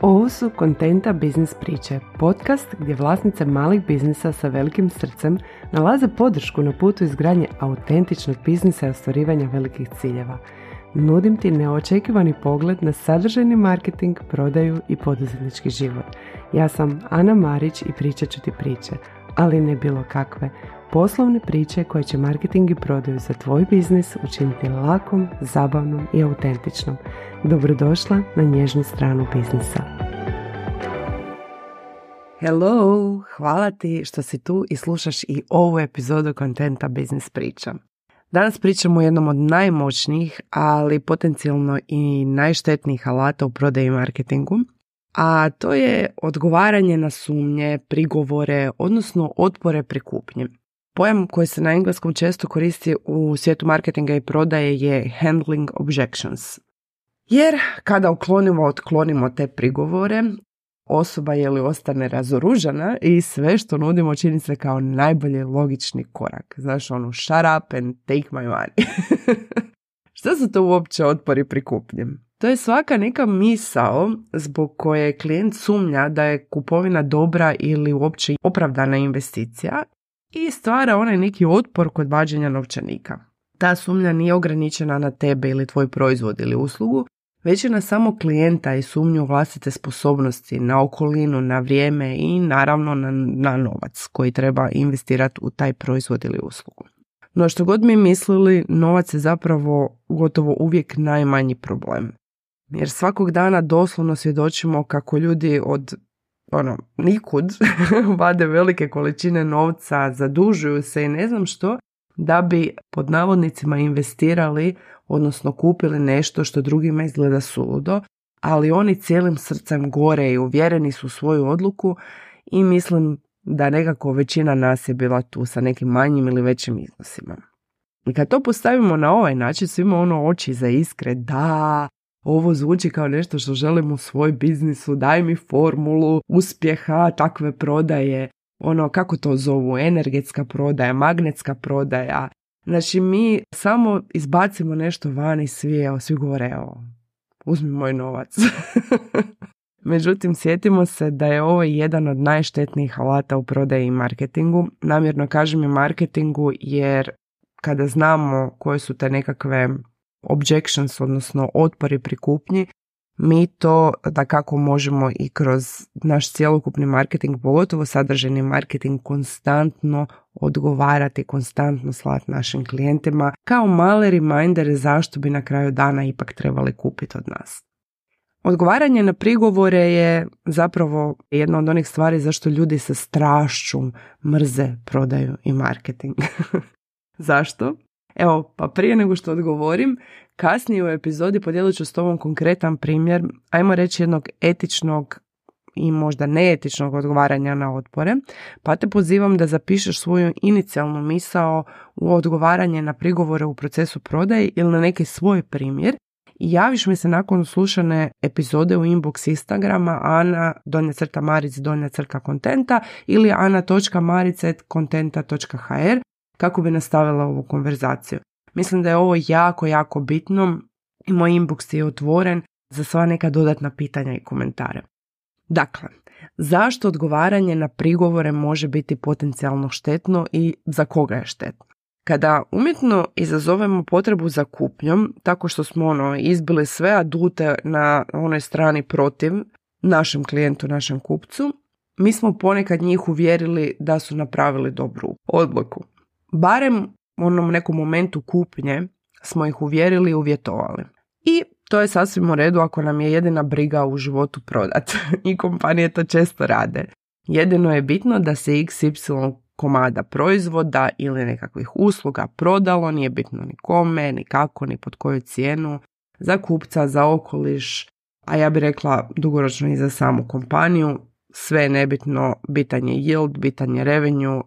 Ovo su Kontenta Biznis priče, podcast gdje vlasnice malih biznisa sa velikim srcem nalaze podršku na putu izgradnje autentičnog biznisa i ostvarivanja velikih ciljeva. Nudim ti neočekivani pogled na sadržajni marketing, prodaju i poduzetnički život. Ja sam Ana Marić i pričat ću ti priče, ali ne bilo kakve. Poslovne priče koje će marketing i prodaju za tvoj biznis učiniti lakom, zabavnom i autentičnom. Dobrodošla na nježnu stranu biznisa. Hello, hvala ti što si tu i slušaš i ovu epizodu kontenta Biznis priča. Danas pričamo o jednom od najmoćnijih, ali potencijalno i najštetnijih alata u prodaji i marketingu, a to je odgovaranje na sumnje, prigovore, odnosno otpore pri kupnji. Pojam koji se na engleskom često koristi u svijetu marketinga i prodaje je handling objections. Jer kada uklonimo, otklonimo te prigovore, osoba je li ostane razoružana i sve što nudimo čini se kao najbolji logični korak. Znaš, ono, shut up and take my money. Što su to uopće otpori pri kupnji? To je svaka neka misao zbog koje klijent sumnja da je kupovina dobra ili uopće opravdana investicija i stvara onaj neki otpor kod vađenja novčanika. Ta sumnja nije ograničena na tebe ili tvoj proizvod ili uslugu, već je na samo klijenta i sumnju vlastite sposobnosti, na okolinu, na vrijeme i naravno na, na novac koji treba investirati u taj proizvod ili uslugu. No što god mi mislili, novac je zapravo gotovo uvijek najmanji problem. Jer svakog dana doslovno svjedočimo kako ljudi od ono, nikud vade velike količine novca, zadužuju se i ne znam što, da bi pod navodnicima investirali, odnosno kupili nešto što drugima izgleda suludo, ali oni cijelim srcem gore i uvjereni su u svoju odluku i mislim da nekako većina nas je bila tu sa nekim manjim ili većim iznosima. I kad to postavimo na ovaj način, svima ono oči za iskre, da, ovo zvuči kao nešto što želim u svoj biznisu, daj mi formulu uspjeha, takve prodaje, ono kako to zovu, energetska prodaja, magnetska prodaja. Znači mi samo izbacimo nešto van i svi, evo, svi govore, evo, uzmi moj novac. Međutim, sjetimo se da je ovo jedan od najštetnijih alata u prodaji i marketingu. Namjerno kažem i marketingu jer kada znamo koje su te nekakve objections, odnosno otpori pri kupnji, mi to da kako možemo i kroz naš cjelokupni marketing, pogotovo sadržajni marketing, konstantno odgovarati, konstantno slati našim klijentima kao male remindere zašto bi na kraju dana ipak trebali kupiti od nas. Odgovaranje na prigovore je zapravo jedna od onih stvari zašto ljudi sa strašću mrze prodaju i marketing. zašto? Evo, pa prije nego što odgovorim, kasnije u epizodi podijelit ću s tobom konkretan primjer, ajmo reći jednog etičnog i možda neetičnog odgovaranja na otpore, pa te pozivam da zapišeš svoju inicijalnu misao u odgovaranje na prigovore u procesu prodaje ili na neki svoj primjer. I javiš mi se nakon slušane epizode u inbox Instagrama ana donja crta maric donja crta kontenta ili ana.marica.kontenta.hr kako bi nastavila ovu konverzaciju. Mislim da je ovo jako, jako bitno i moj inbox je otvoren za sva neka dodatna pitanja i komentare. Dakle, zašto odgovaranje na prigovore može biti potencijalno štetno i za koga je štetno? Kada umjetno izazovemo potrebu za kupnjom, tako što smo ono izbili sve adute na onoj strani protiv našem klijentu, našem kupcu, mi smo ponekad njih uvjerili da su napravili dobru odluku barem u onom nekom momentu kupnje smo ih uvjerili i uvjetovali. I to je sasvim u redu ako nam je jedina briga u životu prodat. I kompanije to često rade. Jedino je bitno da se XY komada proizvoda ili nekakvih usluga prodalo, nije bitno ni kome, ni kako, ni pod koju cijenu, za kupca, za okoliš, a ja bih rekla dugoročno i za samu kompaniju, sve je nebitno, bitan je yield, bitan je revenue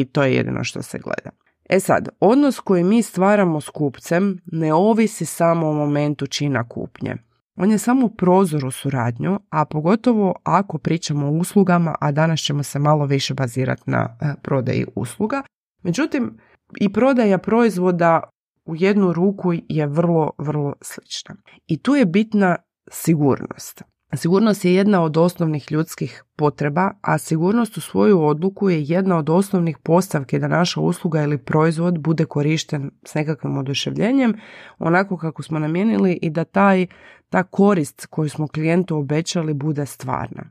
i to je jedino što se gleda. E sad, odnos koji mi stvaramo s kupcem ne ovisi samo o momentu čina kupnje. On je samo prozor u suradnju, a pogotovo ako pričamo o uslugama, a danas ćemo se malo više bazirati na e, prodaji usluga. Međutim, i prodaja proizvoda u jednu ruku je vrlo, vrlo slična. I tu je bitna sigurnost. Sigurnost je jedna od osnovnih ljudskih potreba, a sigurnost u svoju odluku je jedna od osnovnih postavke da naša usluga ili proizvod bude korišten s nekakvim oduševljenjem, onako kako smo namijenili i da taj, ta korist koju smo klijentu obećali bude stvarna.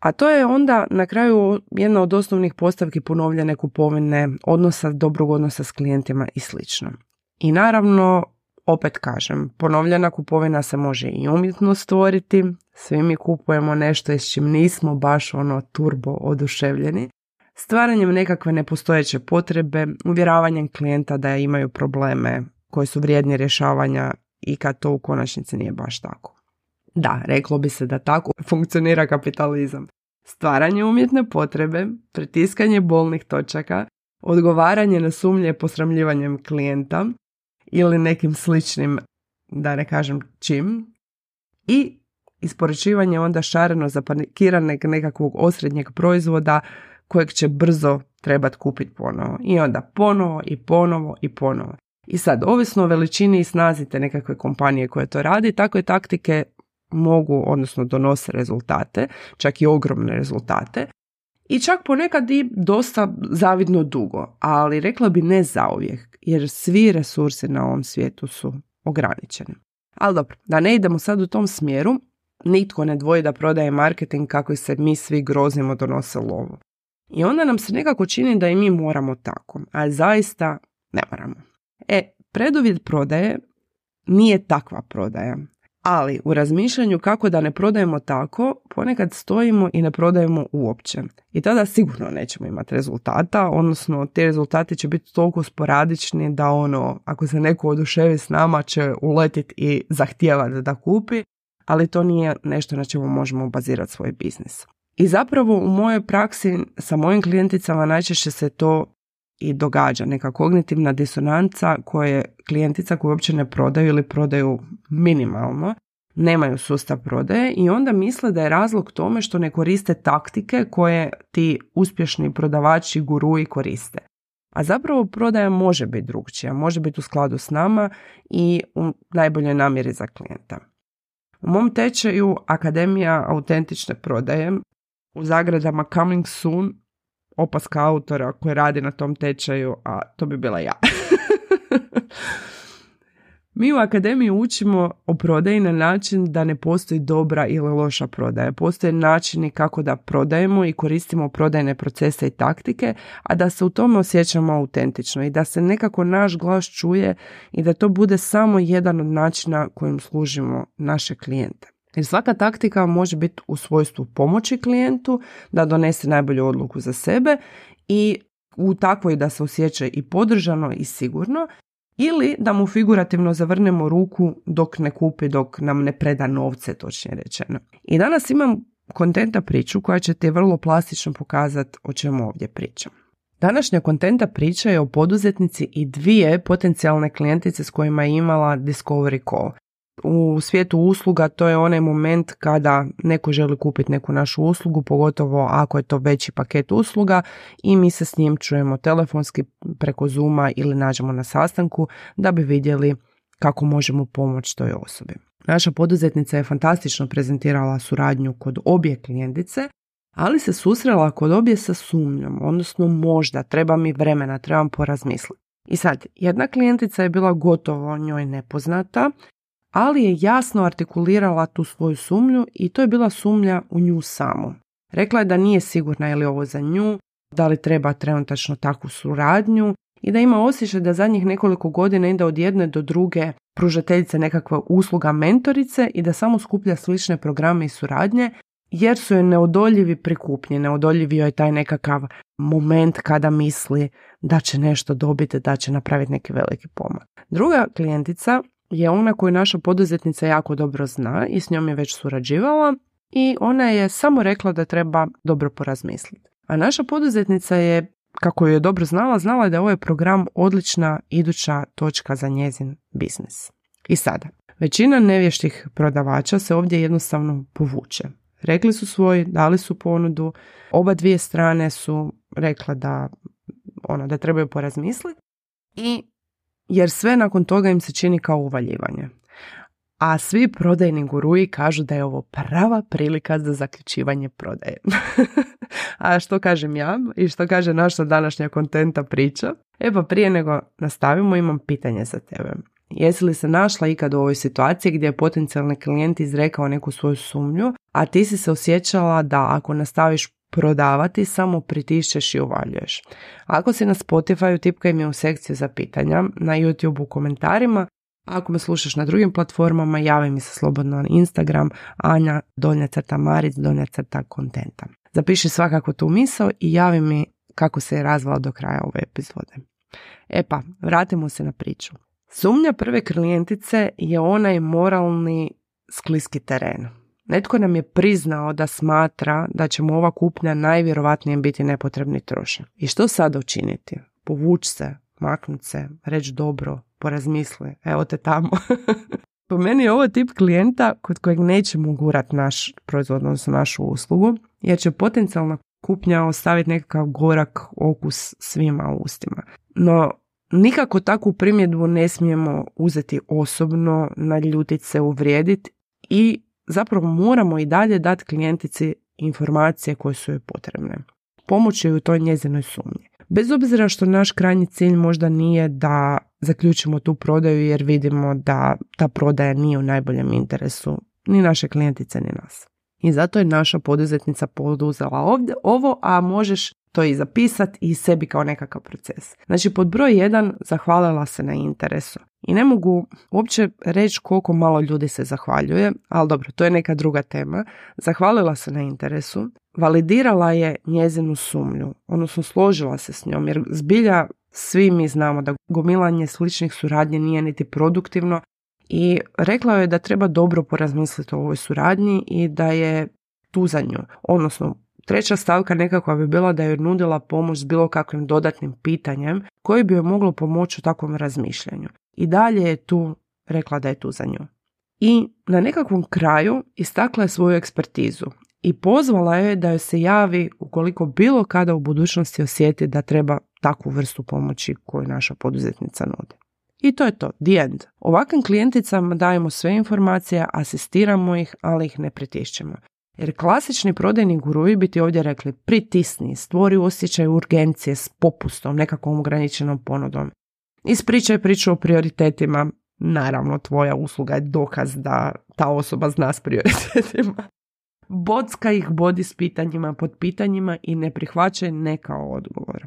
A to je onda na kraju jedna od osnovnih postavki ponovljene kupovine, odnosa, dobrog odnosa s klijentima i sl. I naravno, opet kažem, ponovljena kupovina se može i umjetno stvoriti, svi mi kupujemo nešto s čim nismo baš ono turbo oduševljeni, stvaranjem nekakve nepostojeće potrebe, uvjeravanjem klijenta da imaju probleme koji su vrijedni rješavanja i kad to u konačnici nije baš tako. Da, reklo bi se da tako funkcionira kapitalizam. Stvaranje umjetne potrebe, pritiskanje bolnih točaka, odgovaranje na sumnje posramljivanjem klijenta ili nekim sličnim, da ne kažem čim, i isporučivanje onda šareno zapanikiranog nekakvog osrednjeg proizvoda kojeg će brzo trebati kupiti ponovo. I onda ponovo i ponovo i ponovo. I sad, ovisno o veličini i snazi te nekakve kompanije koje to radi, takve taktike mogu, odnosno donose rezultate, čak i ogromne rezultate. I čak ponekad i dosta zavidno dugo, ali rekla bi ne zauvijek, jer svi resursi na ovom svijetu su ograničeni. Ali dobro, da ne idemo sad u tom smjeru, nitko ne dvoji da prodaje marketing kako se mi svi grozimo donose lovu. I onda nam se nekako čini da i mi moramo tako, a zaista ne moramo. E, preduvjet prodaje nije takva prodaja. Ali u razmišljanju kako da ne prodajemo tako, ponekad stojimo i ne prodajemo uopće. I tada sigurno nećemo imati rezultata, odnosno te rezultati će biti toliko sporadični da ono, ako se neko oduševi s nama će uletiti i zahtijevati da kupi, ali to nije nešto na čemu možemo bazirati svoj biznis. I zapravo u mojoj praksi sa mojim klijenticama najčešće se to i događa, neka kognitivna disonanca koje klijentica koje uopće ne prodaju ili prodaju minimalno, nemaju sustav prodaje i onda misle da je razlog tome što ne koriste taktike koje ti uspješni prodavači guruji koriste. A zapravo prodaja može biti drugčija, može biti u skladu s nama i u najboljoj namjeri za klijenta. U mom tečaju Akademija autentične prodaje u zagradama Coming Soon opaska autora koji radi na tom tečaju, a to bi bila ja. Mi u akademiji učimo o prodaji na način da ne postoji dobra ili loša prodaja. Postoje načini kako da prodajemo i koristimo prodajne procese i taktike, a da se u tome osjećamo autentično i da se nekako naš glas čuje i da to bude samo jedan od načina kojim služimo naše klijente. Jer svaka taktika može biti u svojstvu pomoći klijentu da donese najbolju odluku za sebe i u takvoj da se osjeća i podržano i sigurno ili da mu figurativno zavrnemo ruku dok ne kupi, dok nam ne preda novce, točnije rečeno. I danas imam kontenta priču koja će ti vrlo plastično pokazati o čemu ovdje pričam. Današnja kontenta priča je o poduzetnici i dvije potencijalne klijentice s kojima je imala Discovery Call. U svijetu usluga to je onaj moment kada neko želi kupiti neku našu uslugu, pogotovo ako je to veći paket usluga i mi se s njim čujemo telefonski preko Zuma ili nađemo na sastanku da bi vidjeli kako možemo pomoći toj osobi. Naša poduzetnica je fantastično prezentirala suradnju kod obje klijentice, ali se susrela kod obje sa sumnjom, odnosno možda, treba mi vremena, trebam porazmisliti. I sad, jedna klijentica je bila gotovo njoj nepoznata ali je jasno artikulirala tu svoju sumnju i to je bila sumnja u nju samu. Rekla je da nije sigurna je li ovo za nju, da li treba trenutačno takvu suradnju i da ima osjećaj da zadnjih nekoliko godina ide od jedne do druge pružateljice nekakva usluga mentorice i da samo skuplja slične programe i suradnje jer su joj neodoljivi prikupnje, neodoljivi joj je taj nekakav moment kada misli da će nešto dobiti, da će napraviti neki veliki pomak. Druga klijentica je ona koju naša poduzetnica jako dobro zna i s njom je već surađivala i ona je samo rekla da treba dobro porazmisliti. A naša poduzetnica je, kako je dobro znala, znala da je ovaj program odlična iduća točka za njezin biznis. I sada, većina nevještih prodavača se ovdje jednostavno povuče. Rekli su svoj, dali su ponudu, oba dvije strane su rekla da ono da trebaju porazmisliti i jer sve nakon toga im se čini kao uvaljivanje. a svi prodajni guruji kažu da je ovo prava prilika za zaključivanje prodaje. a što kažem ja i što kaže naša današnja kontenta priča? E pa prije nego nastavimo imam pitanje za tebe. Jesi li se našla ikad u ovoj situaciji gdje je potencijalni klijent izrekao neku svoju sumnju, a ti si se osjećala da ako nastaviš prodavati, samo pritišćeš i uvaljuješ. Ako si na Spotify, tipkaj mi u sekciju za pitanja, na YouTube u komentarima, ako me slušaš na drugim platformama, javi mi se slobodno na Instagram, Anja, donja crta Maric, donja crta kontenta. Zapiši svakako tu misao i javi mi kako se je razvala do kraja ove epizode. E pa, vratimo se na priču. Sumnja prve klijentice je onaj moralni skliski teren. Netko nam je priznao da smatra da će mu ova kupnja najvjerovatnije biti nepotrebni trošak. I što sada učiniti? Povuć se, maknut se, reći dobro, porazmisli, evo te tamo. po meni je ovo tip klijenta kod kojeg nećemo gurat naš proizvod, odnosno našu uslugu, jer će potencijalna kupnja ostaviti nekakav gorak okus svima u ustima. No, nikako takvu primjedbu ne smijemo uzeti osobno, naljutiti se, uvrijediti i zapravo moramo i dalje dati klijentici informacije koje su joj potrebne. Pomoći joj u toj njezinoj sumnji. Bez obzira što naš krajnji cilj možda nije da zaključimo tu prodaju jer vidimo da ta prodaja nije u najboljem interesu ni naše klijentice ni nas. I zato je naša poduzetnica poduzela ovdje ovo, a možeš to i zapisati i sebi kao nekakav proces. Znači pod broj jedan zahvalila se na interesu. I ne mogu uopće reći koliko malo ljudi se zahvaljuje, ali dobro, to je neka druga tema. Zahvalila se na interesu, validirala je njezinu sumnju, odnosno složila se s njom, jer zbilja svi mi znamo da gomilanje sličnih suradnje nije niti produktivno i rekla je da treba dobro porazmisliti o ovoj suradnji i da je tu za nju. Odnosno, treća stavka nekakva bi bila da je nudila pomoć s bilo kakvim dodatnim pitanjem koji bi joj moglo pomoći u takvom razmišljanju. I dalje je tu rekla da je tu za nju. I na nekakvom kraju istakla je svoju ekspertizu i pozvala je da joj se javi ukoliko bilo kada u budućnosti osjeti da treba takvu vrstu pomoći koju naša poduzetnica nudi. I to je to, the end. Ovakvim klijenticama dajemo sve informacije, asistiramo ih, ali ih ne pritišćemo. Jer klasični prodajni guruji bi ti ovdje rekli pritisni, stvori osjećaj urgencije s popustom, nekakvom ograničenom ponudom. Ispričaj priču o prioritetima, naravno tvoja usluga je dokaz da ta osoba zna s prioritetima. Bocka ih bodi s pitanjima pod pitanjima i ne prihvaćaj ne kao odgovor.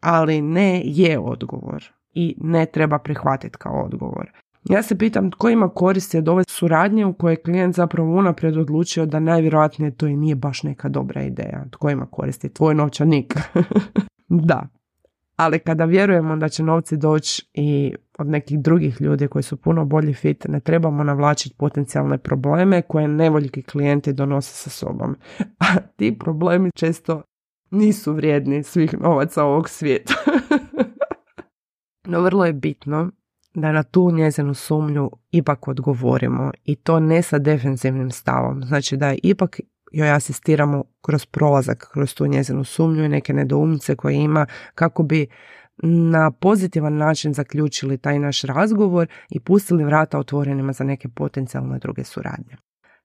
Ali ne je odgovor i ne treba prihvatiti kao odgovor. Ja se pitam tko ima koristi od ove suradnje u kojoj je klijent zapravo unaprijed odlučio da najvjerojatnije to i nije baš neka dobra ideja. Tko ima koristi? Tvoj novčanik. da. Ali kada vjerujemo da će novci doći i od nekih drugih ljudi koji su puno bolji fit, ne trebamo navlačiti potencijalne probleme koje nevoljki klijenti donose sa sobom. A ti problemi često nisu vrijedni svih novaca ovog svijeta. No vrlo je bitno da na tu njezinu sumnju ipak odgovorimo i to ne sa defensivnim stavom. Znači da ipak joj asistiramo kroz prolazak, kroz tu njezinu sumnju i neke nedoumice koje ima kako bi na pozitivan način zaključili taj naš razgovor i pustili vrata otvorenima za neke potencijalne druge suradnje.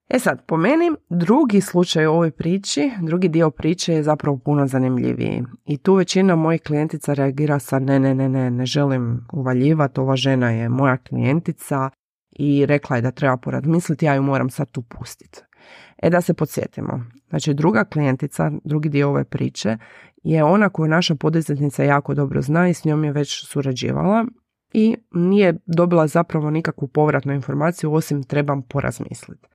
E sad, po meni, drugi slučaj u ovoj priči, drugi dio priče je zapravo puno zanimljiviji. I tu većina mojih klijentica reagira sa ne, ne, ne, ne, ne želim uvaljivati, ova žena je moja klijentica i rekla je da treba porazmisliti, ja ju moram sad tu pustiti. E da se podsjetimo, znači druga klijentica, drugi dio ove priče je ona koju naša poduzetnica jako dobro zna i s njom je već surađivala i nije dobila zapravo nikakvu povratnu informaciju osim trebam porazmisliti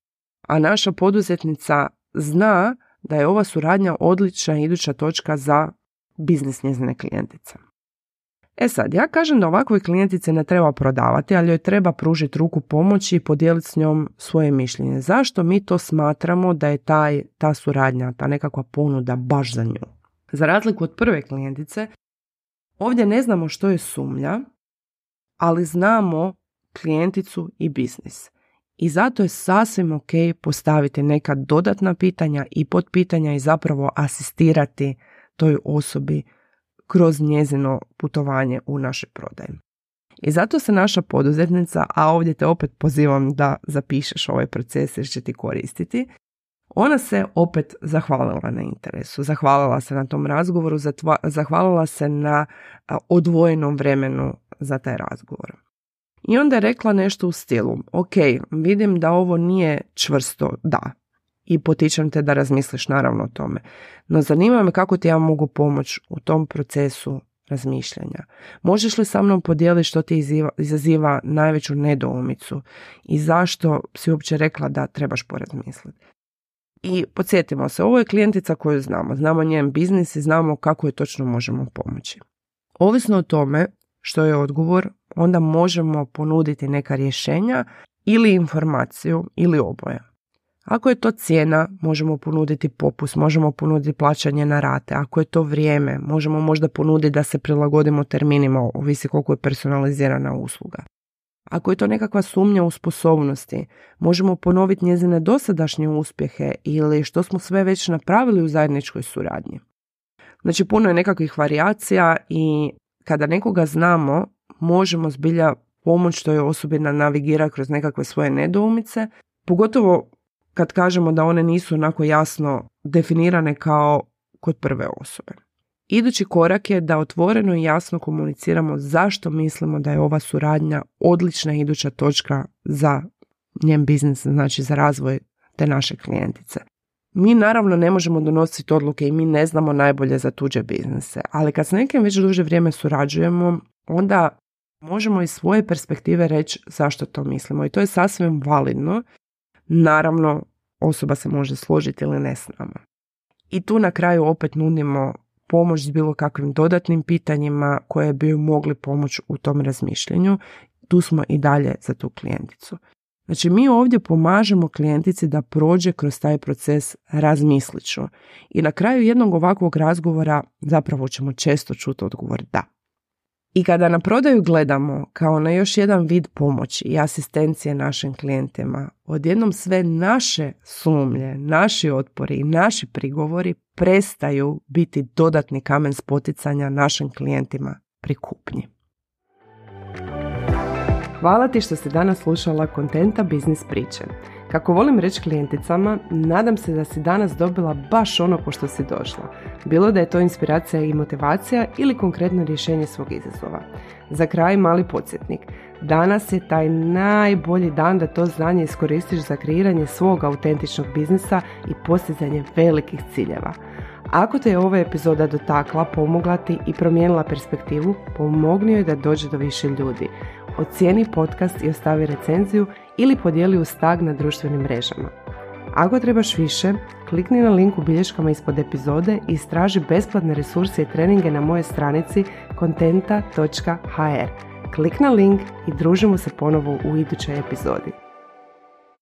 a naša poduzetnica zna da je ova suradnja odlična iduća točka za biznis njezine klijentice. E sad, ja kažem da ovakvoj klijentice ne treba prodavati, ali joj treba pružiti ruku pomoći i podijeliti s njom svoje mišljenje. Zašto mi to smatramo da je taj, ta suradnja, ta nekakva ponuda baš za nju? Za razliku od prve klijentice, ovdje ne znamo što je sumnja, ali znamo klijenticu i biznis i zato je sasvim ok postaviti neka dodatna pitanja i potpitanja i zapravo asistirati toj osobi kroz njezino putovanje u našoj prodaji. I zato se naša poduzetnica, a ovdje te opet pozivam da zapišeš ovaj proces jer će ti koristiti, ona se opet zahvalila na interesu, zahvalila se na tom razgovoru, zahvalila se na odvojenom vremenu za taj razgovor. I onda je rekla nešto u stilu, ok, vidim da ovo nije čvrsto da i potičem te da razmisliš naravno o tome, no zanima me kako ti ja mogu pomoći u tom procesu razmišljanja. Možeš li sa mnom podijeliti što ti izaziva najveću nedoumicu i zašto si uopće rekla da trebaš porazmisliti? I podsjetimo se, ovo je klijentica koju znamo, znamo njen biznis i znamo kako je točno možemo pomoći. Ovisno o tome što je odgovor, onda možemo ponuditi neka rješenja ili informaciju ili oboje. Ako je to cijena, možemo ponuditi popust, možemo ponuditi plaćanje na rate. Ako je to vrijeme, možemo možda ponuditi da se prilagodimo terminima, ovisi koliko je personalizirana usluga. Ako je to nekakva sumnja u sposobnosti, možemo ponoviti njezine dosadašnje uspjehe ili što smo sve već napravili u zajedničkoj suradnji. Znači puno je nekakvih varijacija i kada nekoga znamo, možemo zbilja pomoć toj osobi da navigira kroz nekakve svoje nedoumice, pogotovo kad kažemo da one nisu onako jasno definirane kao kod prve osobe. Idući korak je da otvoreno i jasno komuniciramo zašto mislimo da je ova suradnja odlična iduća točka za njen biznis, znači za razvoj te naše klijentice. Mi naravno ne možemo donositi odluke i mi ne znamo najbolje za tuđe biznise, ali kad s nekim već duže vrijeme surađujemo, onda možemo iz svoje perspektive reći zašto to mislimo i to je sasvim validno. Naravno, osoba se može složiti ili ne s nama. I tu na kraju opet nudimo pomoć s bilo kakvim dodatnim pitanjima koje bi mogli pomoći u tom razmišljanju. Tu smo i dalje za tu klijenticu. Znači mi ovdje pomažemo klijentici da prođe kroz taj proces razmisliću. I na kraju jednog ovakvog razgovora zapravo ćemo često čuti odgovor da. I kada na prodaju gledamo kao na još jedan vid pomoći i asistencije našim klijentima, odjednom sve naše sumlje, naši otpori i naši prigovori prestaju biti dodatni kamen spoticanja našim klijentima pri kupnji. Hvala ti što si danas slušala kontenta Biznis priče. Kako volim reći klijenticama, nadam se da si danas dobila baš ono po što si došla. Bilo da je to inspiracija i motivacija ili konkretno rješenje svog izazova. Za kraj mali podsjetnik. Danas je taj najbolji dan da to znanje iskoristiš za kreiranje svog autentičnog biznisa i postizanje velikih ciljeva. Ako te je ova epizoda dotakla, pomogla ti i promijenila perspektivu, pomogni joj da dođe do više ljudi. Ocijeni podcast i ostavi recenziju ili podijeli uz tag na društvenim mrežama. Ako trebaš više, klikni na link u bilješkama ispod epizode i istraži besplatne resurse i treninge na moje stranici kontenta.hr. Klik na link i družimo se ponovo u idućoj epizodi.